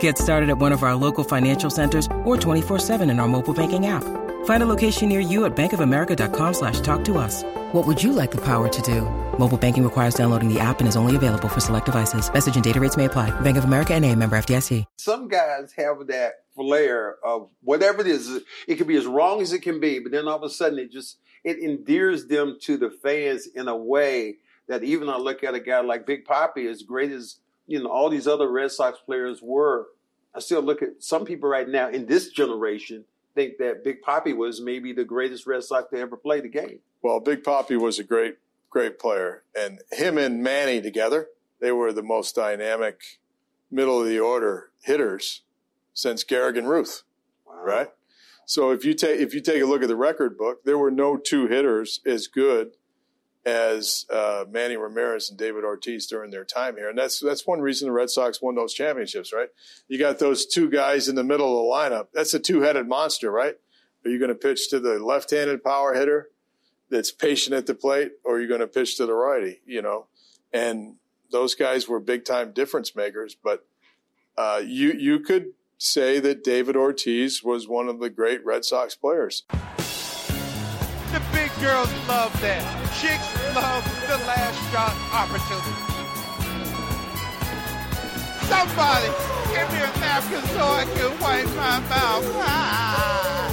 Get started at one of our local financial centers or 24-7 in our mobile banking app. Find a location near you at bankofamerica.com slash talk to us. What would you like the power to do? Mobile banking requires downloading the app and is only available for select devices. Message and data rates may apply. Bank of America and a member FDIC. Some guys have that flair of whatever it is. It can be as wrong as it can be, but then all of a sudden it just, it endears them to the fans in a way that even I look at a guy like Big Papi, as great as, you know, all these other Red Sox players were, I still look at some people right now in this generation think that Big Papi was maybe the greatest Red Sox to ever play the game. Well, Big Papi was a great, great player, and him and Manny together, they were the most dynamic middle of the order hitters since Gehrig and Ruth, wow. right? So if you take if you take a look at the record book, there were no two hitters as good as uh, Manny Ramirez and David Ortiz during their time here, and that's that's one reason the Red Sox won those championships, right? You got those two guys in the middle of the lineup. That's a two-headed monster, right? Are you going to pitch to the left-handed power hitter that's patient at the plate, or are you going to pitch to the righty? You know, and those guys were big-time difference makers. But uh, you you could say that David Ortiz was one of the great Red Sox players. Girls love that. Chicks love the last shot opportunity. Somebody give me a napkin so I can wipe my mouth. Ah.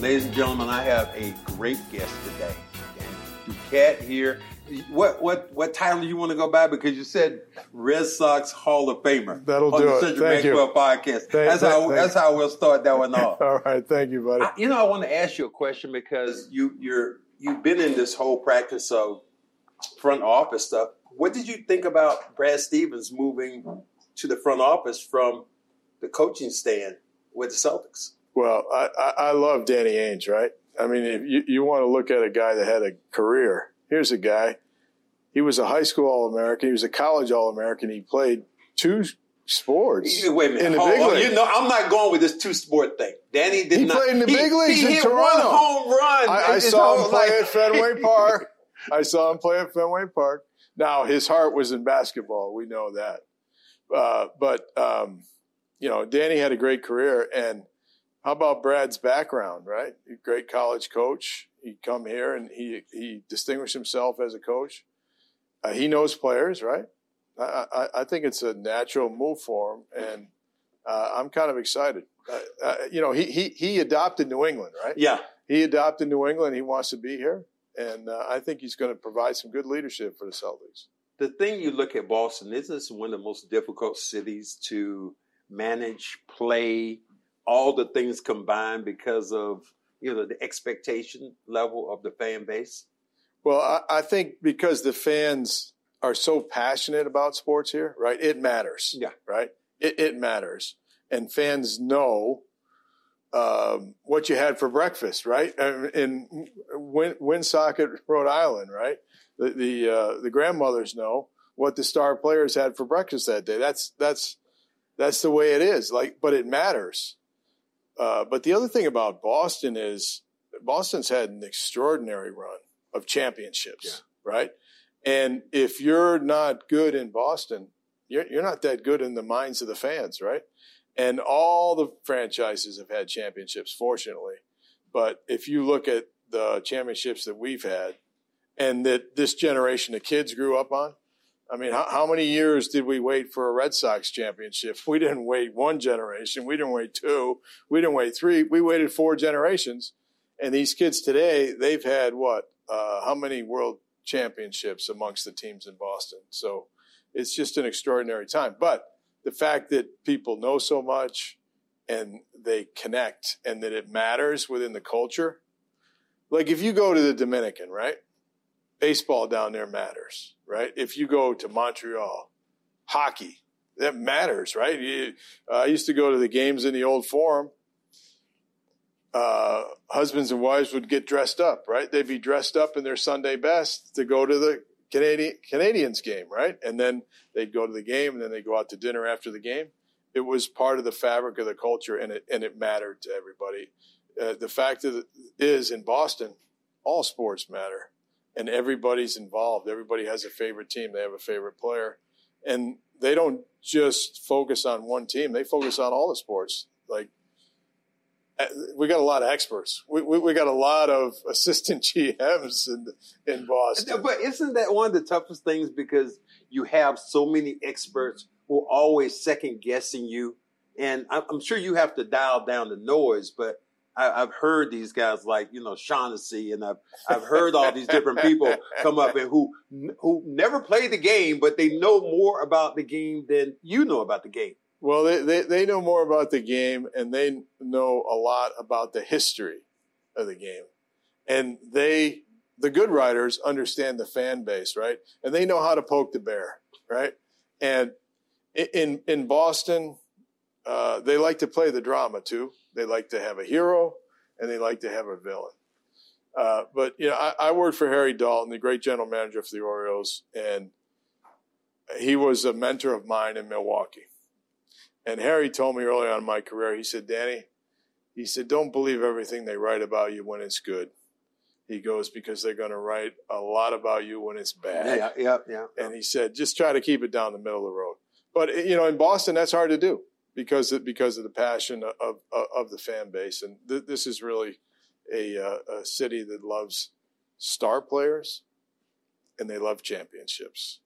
Ladies and gentlemen, I have a great guest today. Duquette here what what what title you want to go by? Because you said Red Sox Hall of Famer. That'll do it. Central Thank Maxwell you. Podcast. Thank, that's thank, how thank that's how we'll start that one off. All right, thank you, buddy. I, you know, I want to ask you a question because you you're you've been in this whole practice of front office stuff. What did you think about Brad Stevens moving to the front office from the coaching stand with the Celtics? Well, I, I, I love Danny Ainge, right? I mean, if you, you want to look at a guy that had a career, here's a guy. He was a high school All American. He was a college All American. He played two sports. Wait a minute. In the Hold big on. league. You know, I'm not going with this two sport thing. Danny did He not. played in the he, big leagues He in hit Toronto. one home run. I, I saw him play life. at Fenway Park. I saw him play at Fenway Park. Now his heart was in basketball. We know that. Uh, but um, you know, Danny had a great career, and how about Brad's background? Right, great college coach. He come here and he he distinguished himself as a coach. Uh, he knows players, right? I, I, I think it's a natural move for him, and uh, I'm kind of excited. Uh, uh, you know, he, he he adopted New England, right? Yeah. He adopted New England. He wants to be here, and uh, I think he's going to provide some good leadership for the Celtics. The thing you look at Boston, isn't this one of the most difficult cities to manage, play, all the things combined because of you know the expectation level of the fan base? Well, I, I think because the fans are so passionate about sports here, right? It matters. Yeah. Right? It, it matters. And fans know um, what you had for breakfast, right? In Win- Woonsocket, Rhode Island, right? The the, uh, the grandmothers know what the star players had for breakfast that day. That's that's that's the way it is. Like, but it matters. Uh, but the other thing about Boston is Boston's had an extraordinary run of championships, right? And if you're not good in Boston, you're, you're not that good in the minds of the fans, right? And all the franchises have had championships, fortunately. But if you look at the championships that we've had and that this generation of kids grew up on, I mean, how, how many years did we wait for a Red Sox championship? We didn't wait one generation. We didn't wait two. We didn't wait three. We waited four generations. And these kids today, they've had what? Uh, how many world championships amongst the teams in Boston? So it's just an extraordinary time. But the fact that people know so much and they connect and that it matters within the culture. Like if you go to the Dominican, right? Baseball down there matters, right? If you go to Montreal, hockey, that matters, right? You, uh, I used to go to the games in the old forum. Uh, husbands and wives would get dressed up, right? They'd be dressed up in their Sunday best to go to the Canadian Canadiens game, right? And then they'd go to the game, and then they'd go out to dinner after the game. It was part of the fabric of the culture, and it and it mattered to everybody. Uh, the fact is in Boston, all sports matter, and everybody's involved. Everybody has a favorite team. They have a favorite player, and they don't just focus on one team. They focus on all the sports. Like uh, we got a lot of experts. We, we, we, got a lot of assistant GMs in in Boston. But isn't that one of the toughest things because you have so many experts who are always second guessing you, and I'm sure you have to dial down the noise, but. I, have heard these guys like you know Shaughnessy, and I've I've heard all these different people come up and who who never played the game, but they know more about the game than you know about the game. Well, they, they, they know more about the game and they know a lot about the history of the game. And they, the good writers, understand the fan base, right? And they know how to poke the bear, right? And in, in Boston, uh, they like to play the drama too. They like to have a hero and they like to have a villain. Uh, but you know, I, I, worked for Harry Dalton, the great general manager for the Orioles, and he was a mentor of mine in Milwaukee. And Harry told me early on in my career, he said, Danny, he said, don't believe everything they write about you when it's good. He goes, because they're going to write a lot about you when it's bad. Yeah, yeah, yeah. And he said, just try to keep it down the middle of the road. But, you know, in Boston, that's hard to do because of, because of the passion of, of, of the fan base. And th- this is really a, uh, a city that loves star players and they love championships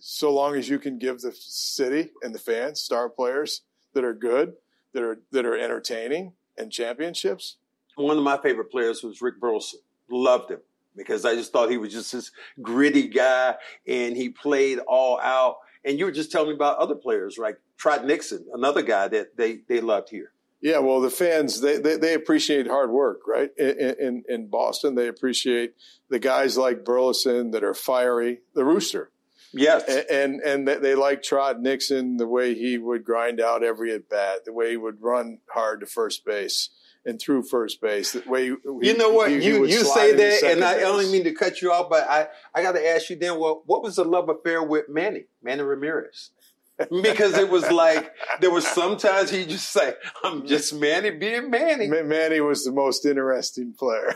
so long as you can give the city and the fans star players that are good, that are that are entertaining and championships. One of my favorite players was Rick Burleson. Loved him because I just thought he was just this gritty guy and he played all out. And you were just telling me about other players like Trot Nixon, another guy that they, they loved here. Yeah, well, the fans they, they, they appreciate hard work, right? In, in, in Boston, they appreciate the guys like Burleson that are fiery. The Rooster, Yes, and and, and they like Trot Nixon the way he would grind out every at bat, the way he would run hard to first base and through first base. The way he, you know what he, you he you say that, and I only mean to cut you off, but I I got to ask you then. Well, what was the love affair with Manny Manny Ramirez? because it was like there was sometimes he just say, "I'm just Manny being Manny." Manny was the most interesting player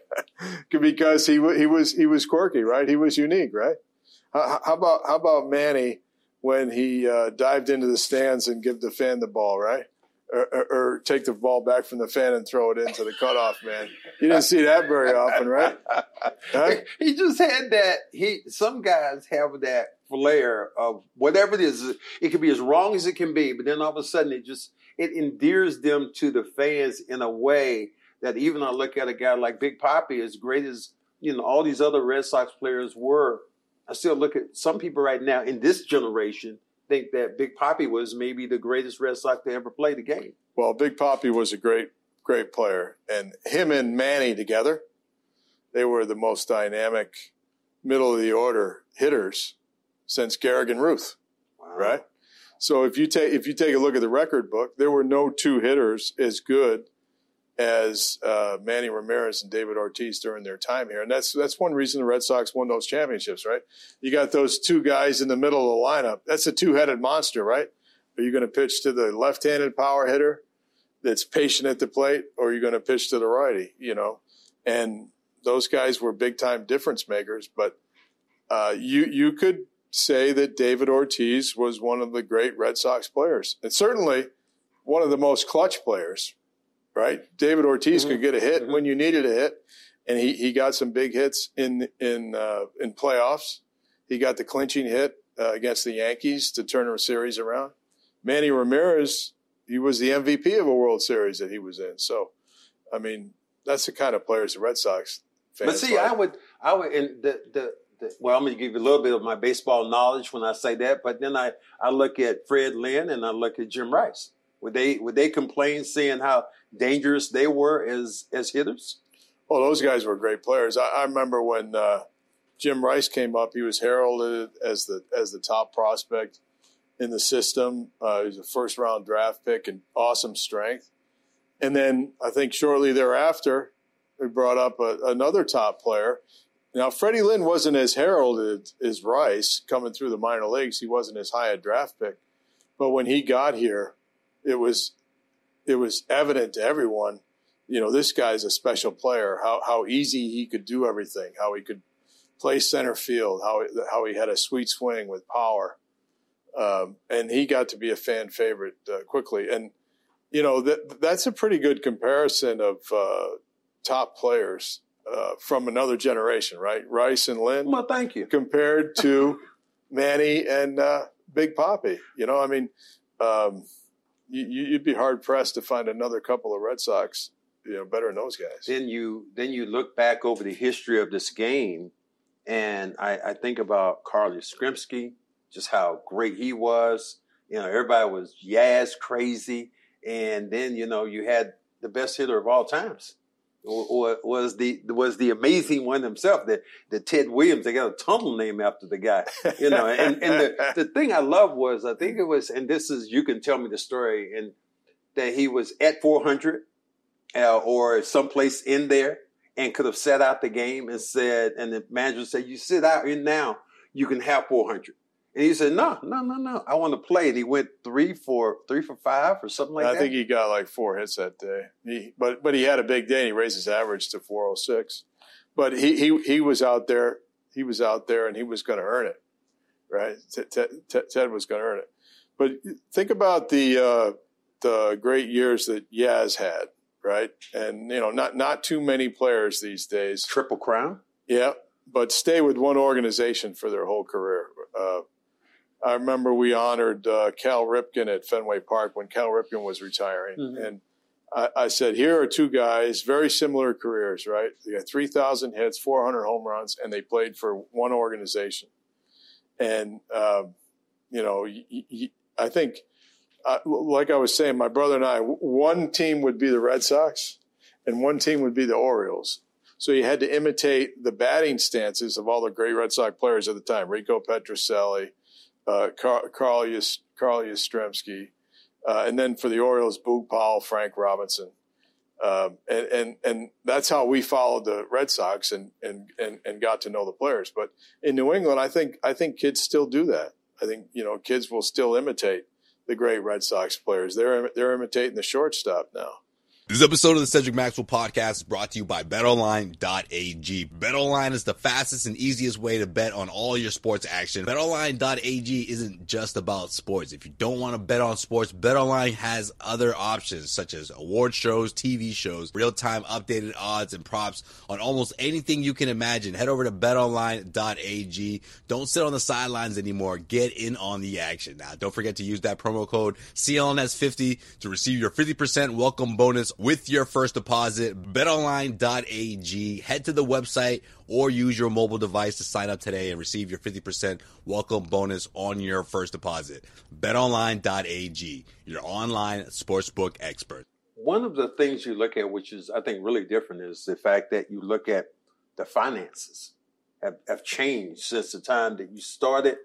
because he he was he was quirky, right? He was unique, right? How, how about how about Manny when he uh, dived into the stands and give the fan the ball, right? Or, or, take the ball back from the fan and throw it into the cutoff man. You didn't see that very often, right? Huh? He just had that. He some guys have that flair of whatever it is. It can be as wrong as it can be, but then all of a sudden it just it endears them to the fans in a way that even I look at a guy like Big Papi, as great as you know all these other Red Sox players were I still look at some people right now in this generation think that Big Papi was maybe the greatest Red Sox to ever play the game. Well, Big Papi was a great, great player, and him and Manny together, they were the most dynamic middle of the order hitters since Gehrig and Ruth, wow. right? So if you take if you take a look at the record book, there were no two hitters as good as uh, Manny Ramirez and David Ortiz during their time here, and that's that's one reason the Red Sox won those championships, right? You got those two guys in the middle of the lineup. That's a two-headed monster, right? Are you going to pitch to the left-handed power hitter that's patient at the plate, or are you going to pitch to the righty? You know, and those guys were big-time difference makers. But uh, you you could say that David Ortiz was one of the great Red Sox players, and certainly one of the most clutch players right? David Ortiz mm-hmm. could get a hit mm-hmm. when you needed a hit, and he, he got some big hits in in uh, in playoffs. He got the clinching hit uh, against the Yankees to turn a series around. Manny Ramirez, he was the MVP of a World Series that he was in. So, I mean, that's the kind of players the Red Sox. Fans but see, like. I would, I would, and the the well, I'm going to give you a little bit of my baseball knowledge when I say that, but then I, I look at Fred Lynn and I look at Jim Rice. Would they would they complain seeing how dangerous they were as as hitters? Well, those guys were great players. I, I remember when uh, Jim Rice came up, he was heralded as the as the top prospect in the system. Uh, he was a first round draft pick and awesome strength. And then I think shortly thereafter, we brought up a, another top player. Now, Freddie Lynn wasn't as heralded as Rice coming through the minor leagues. He wasn't as high a draft pick. But when he got here, it was it was evident to everyone, you know, this guy's a special player. How how easy he could do everything. How he could play center field. How how he had a sweet swing with power, um, and he got to be a fan favorite uh, quickly. And you know that that's a pretty good comparison of uh, top players uh, from another generation, right? Rice and Lynn. Well, thank you. Compared to Manny and uh, Big Papi, you know, I mean, um, you, would be hard pressed to find another couple of Red Sox, you know, better than those guys. Then you then you look back over the history of this game, and I, I think about Carl Yastrzemski, just how great he was. You know, everybody was Yaz crazy, and then you know you had the best hitter of all times was the was the amazing one himself, the the Ted Williams. They got a tunnel name after the guy, you know. and and the, the thing I love was I think it was, and this is you can tell me the story, and that he was at 400 uh, or someplace in there and could have set out the game and said, and the manager said, "You sit out in now, you can have 400." And he said, "No, no, no, no. I want to play." And he went three for three for five or something like I that. I think he got like four hits that day. He, but but he had a big day. and He raised his average to 406. But he he he was out there. He was out there, and he was going to earn it, right? Ted, was going to earn it. But think about the uh, the great years that Yaz had, right? And you know, not not too many players these days. Triple crown. Yeah, but stay with one organization for their whole career. Uh, I remember we honored uh, Cal Ripken at Fenway Park when Cal Ripken was retiring, mm-hmm. and I, I, said, "Here are two guys, very similar careers, right? They got three thousand hits, four hundred home runs, and they played for one organization." And um, you know, y- y- I think, uh, like I was saying, my brother and I, one team would be the Red Sox, and one team would be the Orioles. So you had to imitate the batting stances of all the great Red Sox players at the time: Rico Petrocelli uh, Carl, Carl, Yastrzemski, uh, and then for the Orioles, Boog Powell, Frank Robinson. Um, and, and, and that's how we followed the Red Sox and, and, and, and got to know the players. But in New England, I think, I think kids still do that. I think, you know, kids will still imitate the great Red Sox players. They're, they're imitating the shortstop now. This episode of the Cedric Maxwell podcast is brought to you by betonline.ag. BetOnline is the fastest and easiest way to bet on all your sports action. BetOnline.ag isn't just about sports. If you don't want to bet on sports, BetOnline has other options such as award shows, TV shows, real-time updated odds and props on almost anything you can imagine. Head over to betonline.ag. Don't sit on the sidelines anymore. Get in on the action. Now, don't forget to use that promo code CLNS50 to receive your 50% welcome bonus with your first deposit. BetOnline.ag. Head to the website or use your mobile device to sign up today and receive your 50% welcome bonus on your first deposit. BetOnline.ag, your online sportsbook expert. One of the things you look at, which is I think really different, is the fact that you look at the finances have, have changed since the time that you started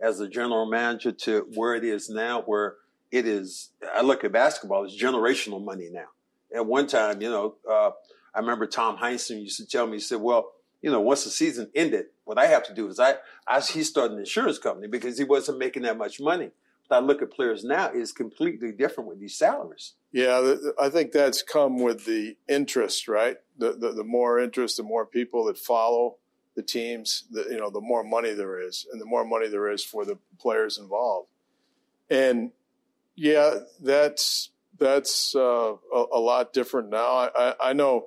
as a general manager to where it is now, where it is. I look at basketball; it's generational money now at one time, you know, uh, I remember Tom Heinsohn used to tell me, he said, well, you know, once the season ended, what I have to do is I, I he started an insurance company because he wasn't making that much money. But I look at players now is completely different with these salaries. Yeah, I think that's come with the interest, right? The, the, the more interest, the more people that follow the teams, the, you know, the more money there is, and the more money there is for the players involved. And yeah, that's that's uh, a, a, lot different now. I, I, know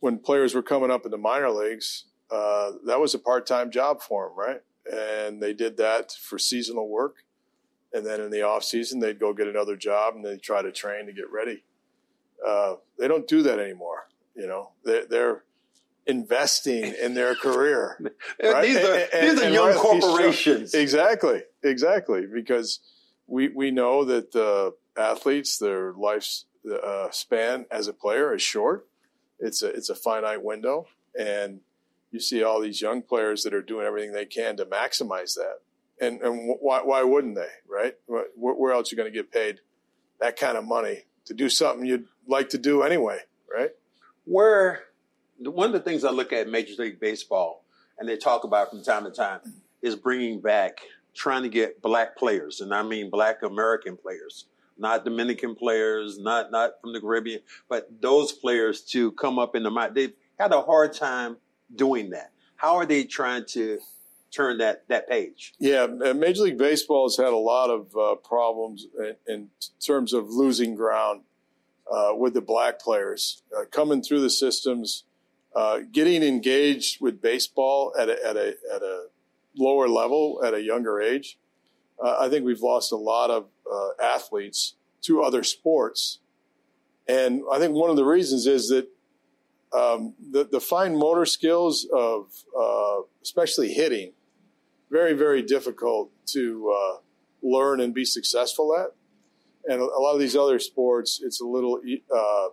when players were coming up in the minor leagues, uh, that was a part time job for them, right? And they did that for seasonal work. And then in the off season, they'd go get another job and they try to train to get ready. Uh, they don't do that anymore. You know, they're, they're investing in their career. right? These are And- and- these are young corporations. Exactly, exactly. Because we we know that uh, athletes, their life uh, span as a player is short. It's a it's a finite window, and you see all these young players that are doing everything they can to maximize that. And and why why wouldn't they? Right? Where, where else are you going to get paid that kind of money to do something you'd like to do anyway? Right? where one of the things I look at Major League Baseball, and they talk about from time to time, is bringing back trying to get black players, and I mean black American players, not Dominican players, not not from the Caribbean, but those players to come up in the mind. They've had a hard time doing that. How are they trying to turn that that page? Yeah, uh, Major League Baseball has had a lot of uh, problems in, in terms of losing ground uh, with the black players uh, coming through the systems, uh, getting engaged with baseball at a, at a at a lower level at a younger age. Uh, I think we've lost a lot of uh, athletes to other sports, and I think one of the reasons is that um, the the fine motor skills of uh, especially hitting very, very difficult to uh, learn and be successful at. And a, lot of these other sports, it's a little uh,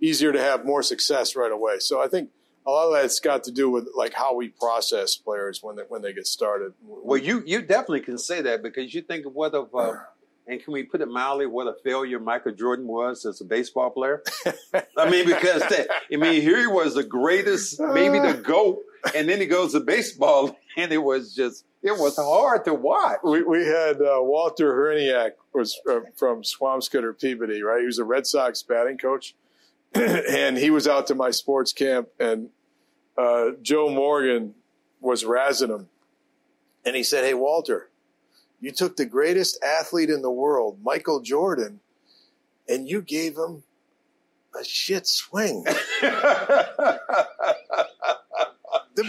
easier to have more success right away. So I think a lot of that's got to do with like how we process players when they, when they get started. Well, you you definitely can say that because you think of what of, uh, and can we put it mildly, what a failure Michael Jordan was as a baseball player. I mean, because that, I mean, here he was the greatest, maybe the goat, and then he goes to baseball, and it was just it was hard to watch. we, we had uh, Walter Hriniak was uh, from Swampscott or Peabody, right? He was a Red Sox batting coach, and he was out to my sports camp, and uh, Joe Morgan was razzing him, and he said, "Hey, Walter, you took the greatest athlete in the world, Michael Jordan, and you gave him a shit swing, the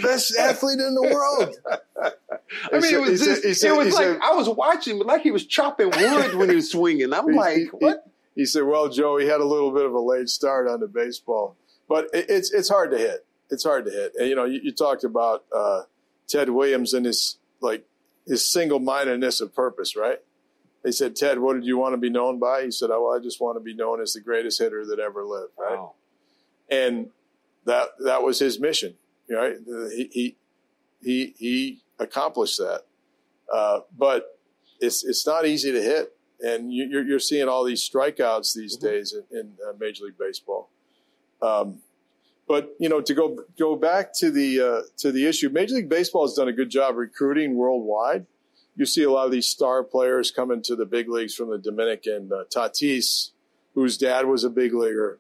best athlete in the world." I mean, it was just, it was like I was watching, but like he was chopping wood when he was swinging. I'm like, what? He said, "Well, Joe, he had a little bit of a late start on the baseball, but it, it's it's hard to hit. It's hard to hit. And, you know, you, you talked about uh, Ted Williams and his like his single mindedness of purpose, right? They said, Ted, what did you want to be known by? He said, Oh, I just want to be known as the greatest hitter that ever lived, right? Wow. and that that was his mission. Right? He he he, he accomplished that, uh, but it's it's not easy to hit, and you, you're you're seeing all these strikeouts these days in, in uh, Major League Baseball. Um, but you know, to go go back to the uh, to the issue, Major League Baseball has done a good job recruiting worldwide. You see a lot of these star players coming to the big leagues from the Dominican. Uh, Tatis, whose dad was a big leaguer,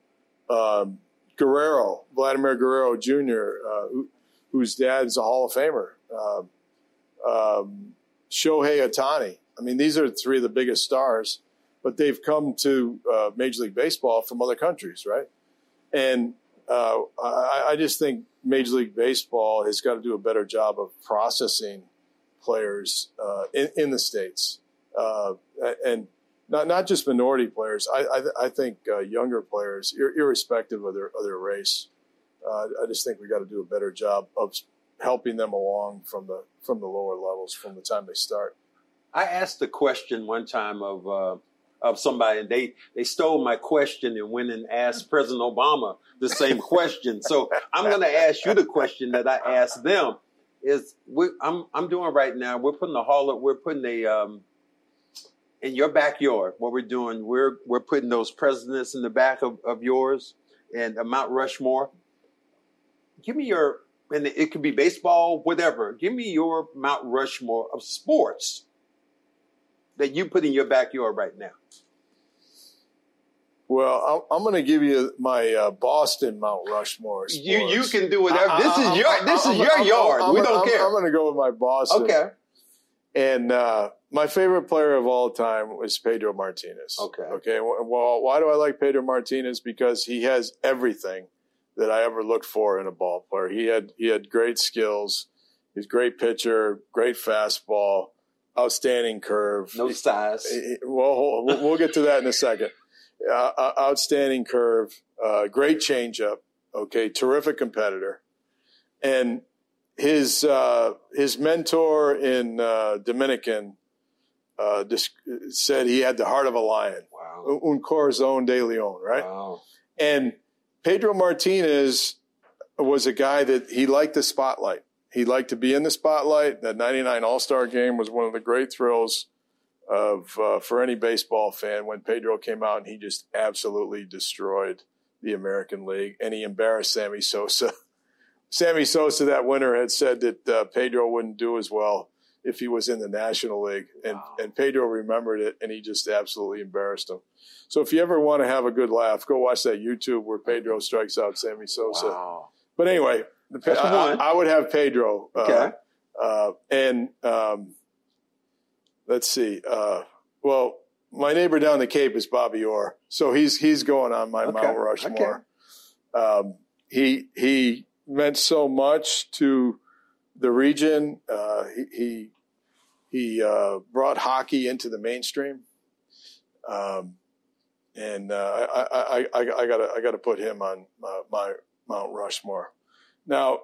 um, Guerrero, Vladimir Guerrero Jr., uh, who, whose dad's a Hall of Famer. Um, um, Shohei Ohtani. I mean, these are three of the biggest stars, but they've come to uh, Major League Baseball from other countries, right? And uh, I, I just think Major League Baseball has got to do a better job of processing players uh, in, in the states, uh, and not not just minority players. I I, I think uh, younger players, ir- irrespective of their of their race. Uh, I just think we got to do a better job of helping them along from the from the lower levels from the time they start. I asked a question one time of uh, of somebody, and they they stole my question and went and asked President Obama the same question. So I'm going to ask you the question that I asked them. Is we, I'm I'm doing right now. We're putting a hall. Of, we're putting a um, in your backyard. What we're doing, we're we're putting those presidents in the back of, of yours and uh, Mount Rushmore. Give me your and it could be baseball, whatever. Give me your Mount Rushmore of sports that you put in your backyard right now. Well, I'm going to give you my uh, Boston Mount Rushmore. You you can do whatever. I- this is I- your I- this is your yard. We don't I'm- care. I'm going to go with my Boston. okay. And uh, my favorite player of all time was Pedro Martinez. Okay. Okay. Well, why do I like Pedro Martinez? Because he has everything that I ever looked for in a ball player. He had he had great skills. He's a great pitcher, great fastball, outstanding curve. No size. Well, we'll get to that in a second. Uh, uh, outstanding curve, uh, great changeup, Okay, terrific competitor, and his uh, his mentor in uh, Dominican uh, dis- said he had the heart of a lion. Wow. Un corazón de león, right? Wow. And Pedro Martinez was a guy that he liked the spotlight. He liked to be in the spotlight. That 99 All Star game was one of the great thrills of uh, for any baseball fan when Pedro came out and he just absolutely destroyed the American League and he embarrassed Sammy Sosa. Sammy Sosa that winter had said that uh, Pedro wouldn't do as well if he was in the National League, and Wow. and Pedro remembered it and he just absolutely embarrassed him. So if you ever want to have a good laugh, go watch that YouTube where Pedro strikes out Sammy Sosa. Wow. But anyway, the, That's the I, one. I would have Pedro. Uh, Okay. uh, and um, let's see. Uh, well, my neighbor down the Cape is Bobby Orr, so he's he's going on my Okay. Mount Rushmore. Um, he he meant so much to the region. Uh, he he, he uh, brought hockey into the mainstream. Um, and uh, I, I, I, I gotta I gotta put him on uh, my Mount Rushmore. Now,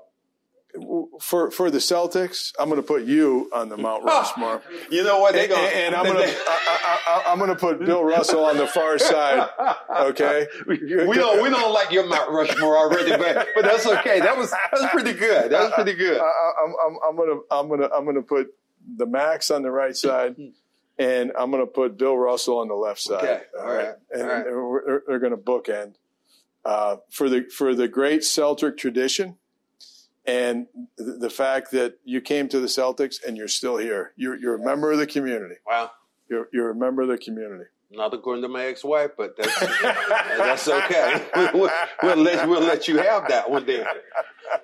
for for the Celtics, I'm going to put you on the Mount Rushmore, You know what? They and, gonna, and I'm going to I, I'm going to put Bill Russell on the far side. Okay, we, don't we don't like your Mount Rushmore already, but but that's okay. That was that was pretty good. That was pretty good. I, I, I'm, I'm, gonna I'm gonna I'm gonna put the Max on the right side, and I'm gonna put Bill Russell on the left side. Okay, all right, and all right. and they're, they're gonna bookend uh, for the for the great Celtic tradition, and the, the fact that you came to the Celtics and you're still here. You're you're a member of the community. Wow. You're you're a member of the community. Not according to my ex-wife, but that's that's okay. We'll, we'll let we'll let you have that one day.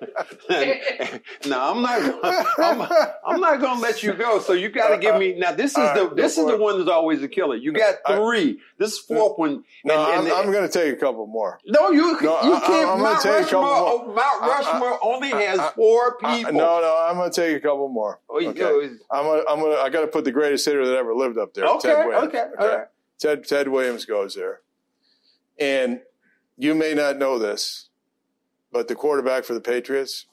no, I'm not. I'm, I'm not going to let you go. So you got to give me now. This is All the this is the one that's always a killer. You got I- three. This fourth one. No, and- and- I'm, I'm going to take a couple more. no, you No, you I- I- can't. I'm gonna Mount take a couple Rushmore, more. Mount I- I- Rushmore only has I- four Uh, people. no, no, I'm going to take a couple more. Oh, you Okay. I'm gonna, I'm gonna, I got to put the greatest hitter that ever lived up there. Okay, Ted Williams. okay, all right. Ted, Ted Williams goes there. And you may not know this, but the quarterback for the Patriots,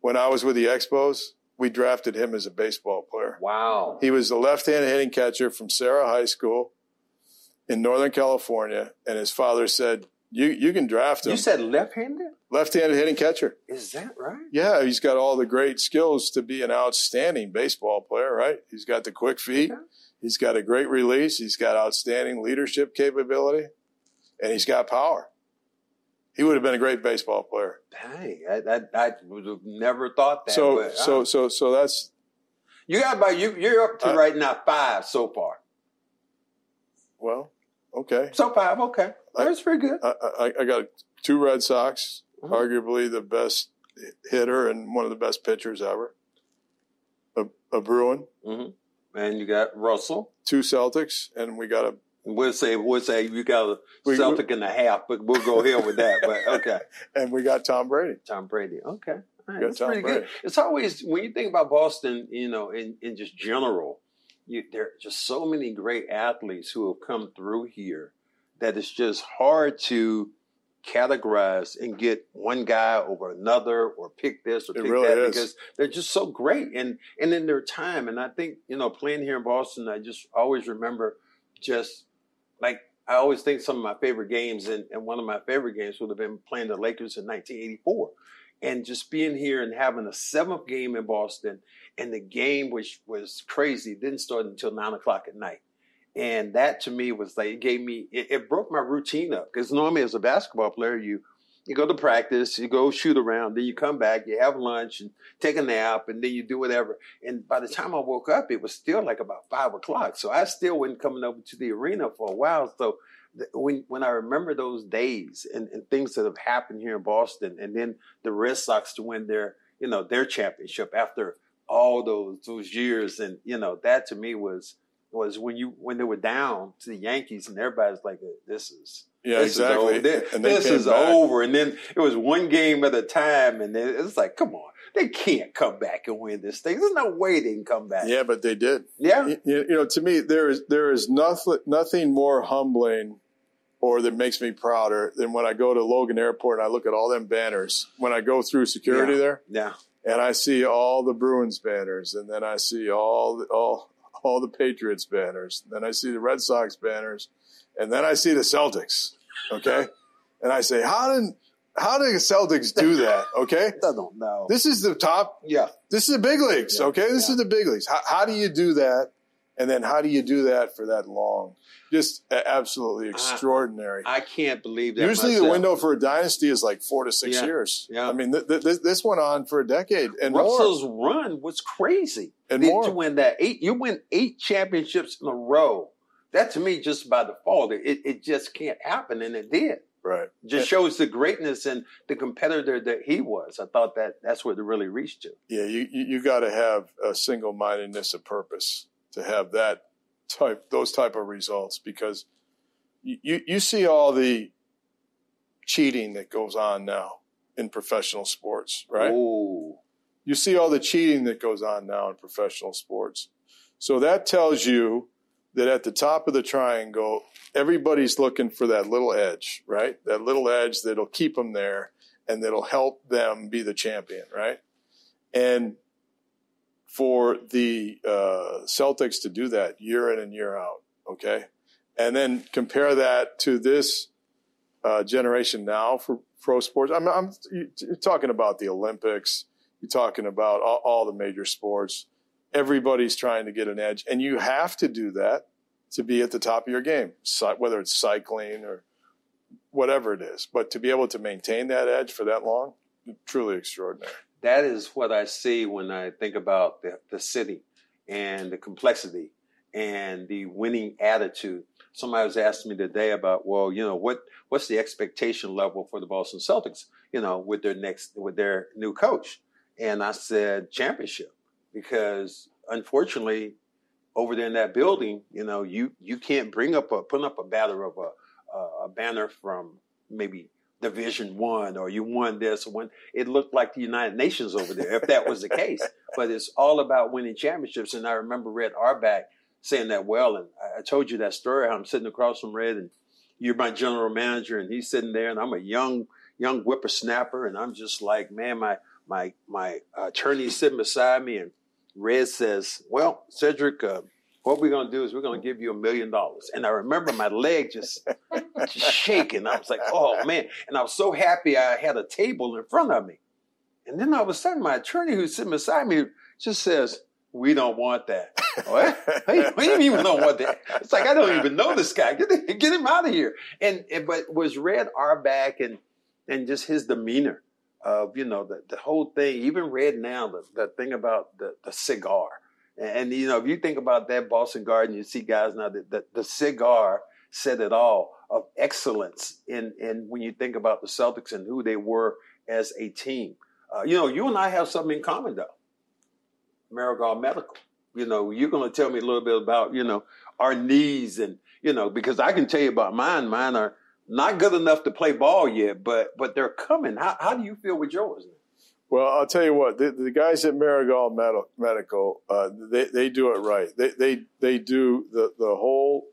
when I was with the Expos, we drafted him as a baseball player. Wow. He was the left-handed hitting catcher from Serra High School in Northern California, and his father said, "You you can draft him." You said left-handed. left-handed hitting catcher. Is that right? Yeah, he's got all the great skills to be an outstanding baseball player, right? He's got the quick feet. Okay. He's got a great release. He's got outstanding leadership capability, and he's got power. He would have been a great baseball player. Dang, I, I, I would have never thought that. So, but, so, uh, so, so that's you got about you. You're up to Uh, right now five so far. well, okay. So five, okay, that's pretty good. I, I, I got two Red Sox, Mhm. arguably the best hitter and one of the best pitchers ever. A, a Bruin, hmm And you got Russell. two Celtics, and we got a We'll say we'll say you got a We- Celtic and a half, but we'll go here with that. But okay, and we got Tom Brady. Tom Brady. Okay, All right, that's Tom pretty Brady. good. It's always when you think about Boston, you know, in in just general, you, there are just so many great athletes who have come through here that it's just hard to categorize and get one guy over another or pick this or It pick really that is. because they're just so great and and in their time. And I think you know playing here in Boston I just always remember just like I always think some of my favorite games and, and one of my favorite games would have been playing the Lakers in 1984 and just being here and having a seventh game in Boston and the game which was crazy. Didn't start until nine o'clock at night and that to me was like it gave me it, it broke my routine up because normally as a basketball player you you go to practice you go shoot around then you come back you have lunch and take a nap and then you do whatever. And by the time i woke up it was still like about five o'clock. So i still wasn't coming over to the arena for a while. So when when i remember those days and, and things that have happened here in boston and then the red sox to win their you know their championship after all those those years and you know that to me was was when you when they were down to the Yankees and everybody's like, this is Yeah, this exactly. Is over. This, is back. over. And then it was one game at a time, and then it's like, come on, they can't come back and win this thing. There's no way they can come back. Yeah, but they did. yeah. You, you know, to me, there is there is nothing nothing more humbling or that makes me prouder than when I go to Logan Airport and I look at all them banners when I go through security Yeah. there Yeah. and I see all the Bruins banners, and then I see all the, all all the Patriots banners, then I see the Red Sox banners, and then I see the Celtics. Okay, and I say, how did how did the Celtics do that? Okay, I don't know. this is the top. yeah. This is the big leagues. Yeah, Okay, this yeah. is the big leagues. How, how do you do that? And then how do you do that for that long? Just absolutely extraordinary. I can't believe that. Usually, the window for a dynasty is like four to six Yeah, years. yeah. I mean, th- th- this, went on for a decade and more. Russell's run was crazy. And Did more. To win that eight, you win eight championships in a row. That to me, just by default, it, it just can't happen, and it did. Right. Just shows the greatness and the competitor that he was. I thought that that's what it really reached to. Yeah, you you, you got to have a single mindedness of purpose to have that type those type of results because you, you see all the cheating that goes on now in professional sports, right? Oh, You see all the cheating that goes on now in professional sports. So that tells you that at the top of the triangle, everybody's looking for that little edge, right? That little edge that'll keep them there and that'll help them be the champion, right? And for the uh, Celtics to do that year in and year out, okay? And then compare that to this uh, generation now for pro sports. I'm, I'm you're talking about the Olympics. You're talking about all, all the major sports. Everybody's trying to get an edge, and you have to do that to be at the top of your game, whether it's cycling or whatever it is. But to be able to maintain that edge for that long, truly extraordinary. That is what I see when I think about the, the city and the complexity and the winning attitude. Somebody was asking me today about, well, you know, what what's the expectation level for the Boston Celtics, you know, with their next with their new coach? And I said championship because unfortunately, over there in that building, you know, you you can't bring up a put up a banner of a a, a banner from maybe Division One or you won this or one. It looked like the United Nations over there if that was the case. But it's all about winning championships. And I remember Red Auerbach saying that well. And I, told you that story. How I'm sitting across from Red, and you're my general manager, and he's sitting there, and I'm a young young whippersnapper, and I'm just like, man, my my my attorney's sitting beside me, and Red says, "Well, Cedric, uh, what we're gonna do is we're gonna give you a million dollars." And I remember my leg just shaking. I was like, "Oh man!" And I was so happy I had a table in front of me. And then all of a sudden, my attorney who's sitting beside me just says, "We don't want that." what? Hey, what we don't want that? It's like I don't even know this guy. Get, get him out of here. And, and but was Red Auerbach and and just his demeanor of you know the, the whole thing. Even Red now the, the thing about the, the cigar. And, you know if you think about that Boston Garden, you see guys now that the, the cigar said it all of excellence in in when you think about the Celtics and who they were as a team. Uh, you know, you and I have something in common though. Maragal Medical. You know, you're going to tell me a little bit about, you know, our knees and, you know, because I can tell you about mine. Mine are not good enough to play ball yet, but but they're coming. How, how do you feel with yours? Well, I'll tell you what, the, the guys at Maragal Med- Medical, uh, they, they do it right. They, they, they do the, the whole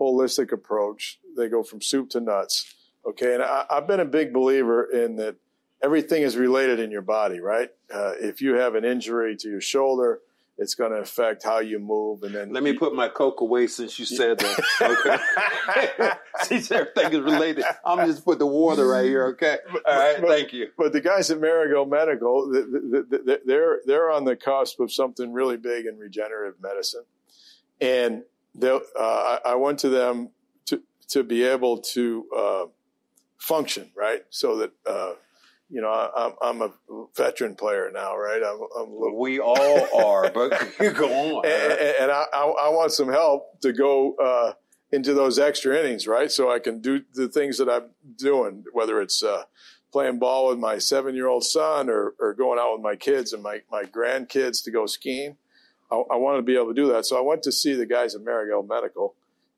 holistic approach. They go from soup to nuts. Okay. And I, I've been a big believer in that everything is related in your body, right? Uh, if you have an injury to your shoulder, it's going to affect how you move. And then Let me put my Coke away since you said that. Okay. since everything is related, I'm just put the water right here. Okay. All right. but- Thank you. But the guys at Maragal Medical, th- th- th- th- they're they're on the cusp of something really big in regenerative medicine, and they'll- uh, I I went to them to to be able to uh, function right, so that uh, you know I, I'm I'm a veteran player now, right? I'm, I'm little We all are, but you go on. and, and- I, I, want some help to go uh, into those extra innings, right? So I can do the things that I'm doing, whether it's uh, playing ball with my seven year old son or, or going out with my kids and my, my grandkids to go skiing. I, I want to be able to do that. So I went to see the guys at Maragal Medical.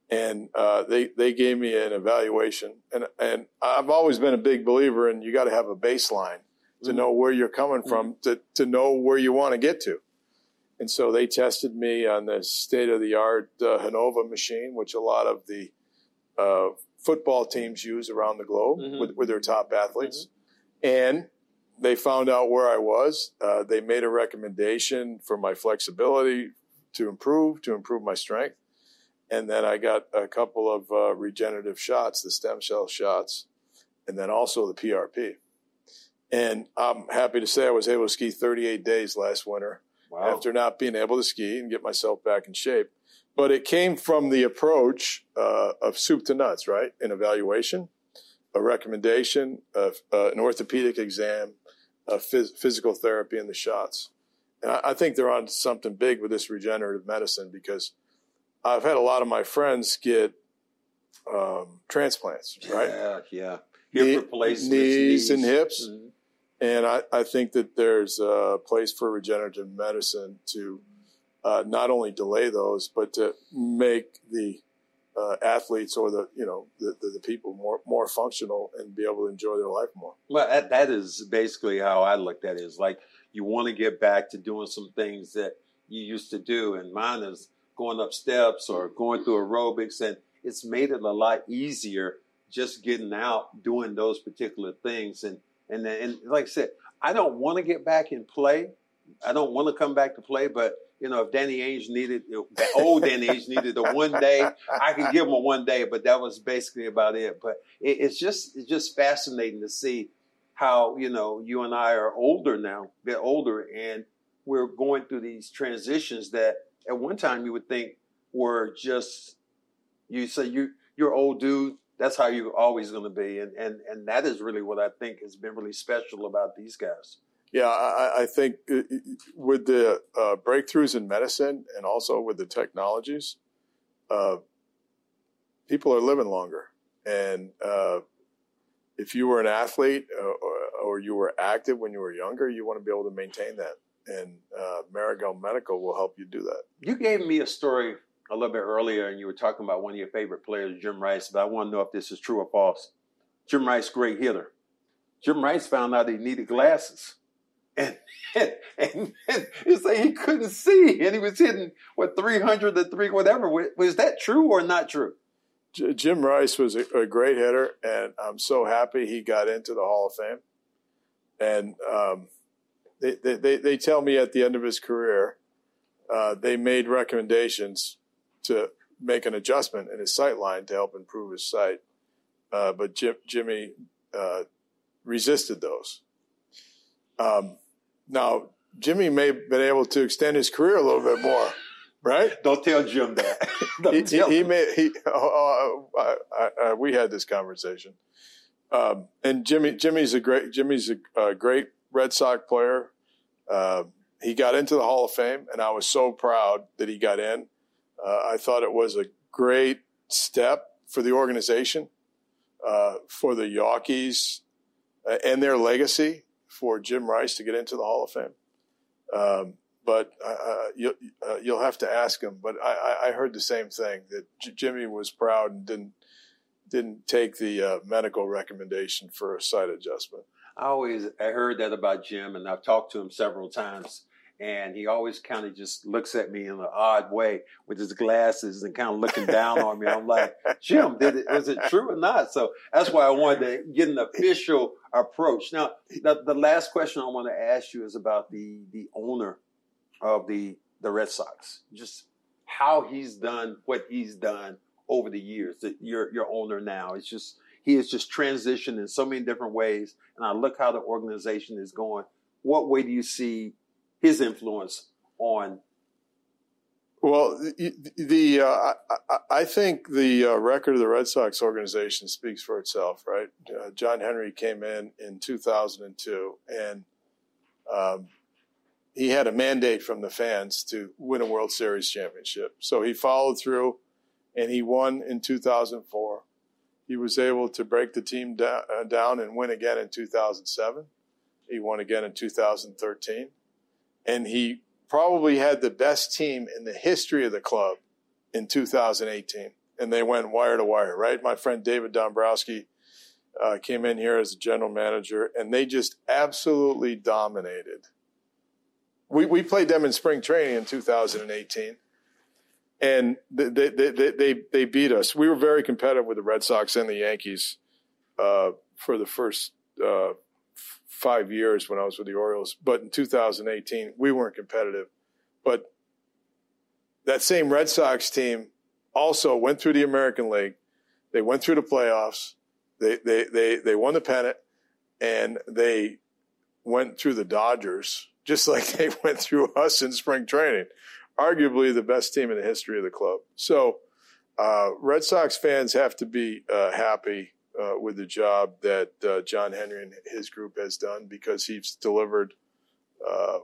And uh, they they gave me an evaluation, and and I've always been a big believer in you got to have a baseline to know where you're coming from to to know where you want to get to. And so they tested me on the state of the art uh, Hanova machine, which a lot of the uh, football teams use around the globe Mhm. with, with their top athletes. And they found out where I was. Uh, they made a recommendation for my flexibility to improve, to improve my strength. And then I got a couple of uh, regenerative shots, the stem cell shots, and then also the PRP. And I'm happy to say I was able to ski 38 days last winter Wow. after not being able to ski and get myself back in shape. But it came from the approach uh, of soup to nuts, right? An evaluation, a recommendation, of, uh, an orthopedic exam, a phys- physical therapy, and the shots. And I, I think they're on something big with this regenerative medicine because I've had a lot of my friends get um, transplants, right? Yeah, yeah. Knee- Hip replacements, knees and hips. Mhm. And I, I think that there's a place for regenerative medicine to uh, not only delay those, but to make the uh, athletes or the you know the, the, the people more more functional and be able to enjoy their life more. Well, that, that is basically how I looked at it. Is like you want to get back to doing some things that you used to do, and mine is going up steps or going through aerobics, and it's made it a lot easier just getting out doing those particular things. And and and like I said, I don't want to get back and play. I don't want to come back to play, but you know, if Danny Ainge needed, the old Danny Ainge needed a one day, I could give him a one day, but that was basically about it. But it, it's just, it's just fascinating to see how, you know, you and I are older now, a bit older, and we're going through these transitions that at one time you would think we were just, you say you, you're old dude, that's how you're always going to be. And, and, and that is really what I think has been really special about these guys. Yeah, I, I think uh, with the uh, breakthroughs in medicine and also with the technologies, uh, people are living longer. And uh, if you were an athlete uh, or, or you were active when you were younger, you want to be able to maintain that. And uh, Maragal Medical will help you do that. You gave me a story a little bit earlier, and you were talking about one of your favorite players, Jim Rice, but I want to know if this is true or false. Jim Rice, great hitter. Jim Rice found out he needed glasses. And, and, and, and it's like he couldn't see, and he was hitting, what, 300 to 3, whatever. Was that true or not true? J- Jim Rice was a, a great hitter, and I'm so happy he got into the Hall of Fame. And um, they, they, they, tell me at the end of his career, uh, they made recommendations to make an adjustment in his sight line to help improve his sight. Uh, but Jim, Jimmy uh, resisted those. Um, now, Jimmy may have been able to extend his career a little bit more, right? Don't tell Jim that. He, tell he, he may he oh, uh, I, I, we had this conversation um, and Jimmy Jimmy's a great Jimmy's a, a great Red Sox player uh, he got into the Hall of Fame and I was so proud that he got in uh, I thought it was a great step for the organization uh, for the Yankees uh, and their legacy for Jim Rice to get into the Hall of Fame um, but uh, you, uh, you'll have to ask him. But I, I heard the same thing that J- Jimmy was proud and didn't didn't take the medical recommendation for a sight adjustment. I always I heard that about Jim, and I've talked to him several times. And he always kind of just looks at me in an odd way with his glasses and kind of looking down on me. I'm like, Jim, did it, is it true or not? So that's why I wanted to get an official approach. Now, the, the last question I want to ask you is about the the owner of the the Red Sox. Just how he's done what he's done over the years. That your your owner now. It's just he has just transitioned in so many different ways. And I look how the organization is going. What way do you see his influence on? Well, the, the uh, I, I think the uh, record of the Red Sox organization speaks for itself, right? Uh, John Henry came in in 2002, and um, he had a mandate from the fans to win a World Series championship. So he followed through, and he won in 2004. He was able to break the team down, uh, down and win again in 2007. He won again in 2013, and he probably had the best team in the history of the club in 2018. And they went wire to wire, right? My friend David Dombrowski uh, came in here as a general manager, and they just absolutely dominated. We, we played them in spring training in 2018. And they, they, they, they, beat us. We were very competitive with the Red Sox and the Yankees uh, for the first uh, five years when I was with the Orioles. But in 2018, we weren't competitive. But that same Red Sox team also went through the American League. They went through the playoffs. They, they, they, they won the pennant and they went through the Dodgers just like they went through us in spring training. Arguably the best team in the history of the club. So, uh, Red Sox fans have to be uh, happy uh, with the job that uh, John Henry and his group has done because he's delivered uh,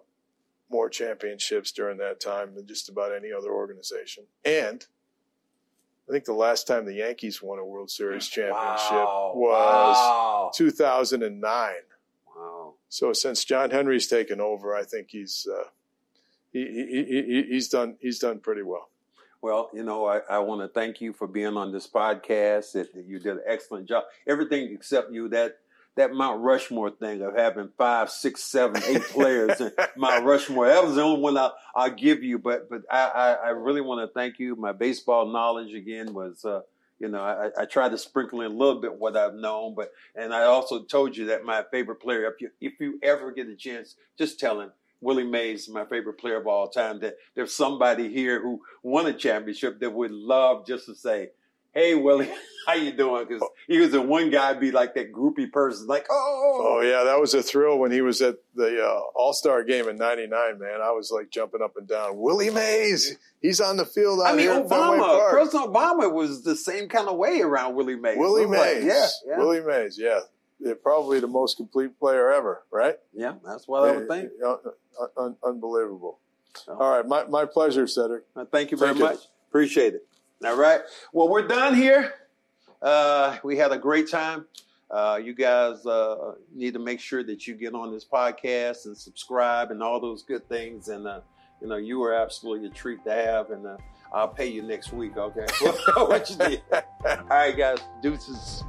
more championships during that time than just about any other organization. And I think the last time the Yankees won a World Series championship Wow. was Wow. 2009. Wow. So since John Henry's taken over, I think he's uh, he, he, he, he- he's done he's done pretty well. Well, you know, I, I want to thank you for being on this podcast. It, you did an excellent job. Everything except you that that Mount Rushmore thing of having five, six, seven, eight players in Mount Rushmore. That was the only one I'll, I'll give you. But but I, I, I really want to thank you. My baseball knowledge again was. Uh, you know, I, I tried to sprinkle in a little bit what I've known, but and I also told you that my favorite player. If you if you ever get a chance, just tell him Willie Mays my favorite player of all time. That there's somebody here who won a championship that would love just to say, "Hey, Willie, how you doing?" Because he was the one guy be like that groupie person, like, "Oh, Oh yeah, that was a thrill when he was at the uh, All Star game in '99. Man, I was like jumping up and down. Willie Mays, he's on the field out I mean, Obama, President Obama was the same kind of way around Willie Mays. Willie was like, Mays, yeah, yeah, Willie Mays, Yeah, probably the most complete player ever, right? yeah. That's what I would think. Uh, uh, un- unbelievable. So- All right, my, my pleasure, Cedric. Uh, Thank you very Thank you. much. Appreciate it. All right. Well, we're done here. Uh, we had a great time. Uh, you guys uh, need to make sure that you get on this podcast and subscribe and all those good things. And uh, you know, you are absolutely a treat to have. And uh, I'll pay you next week. Okay. what you did? All right, guys. Deuces.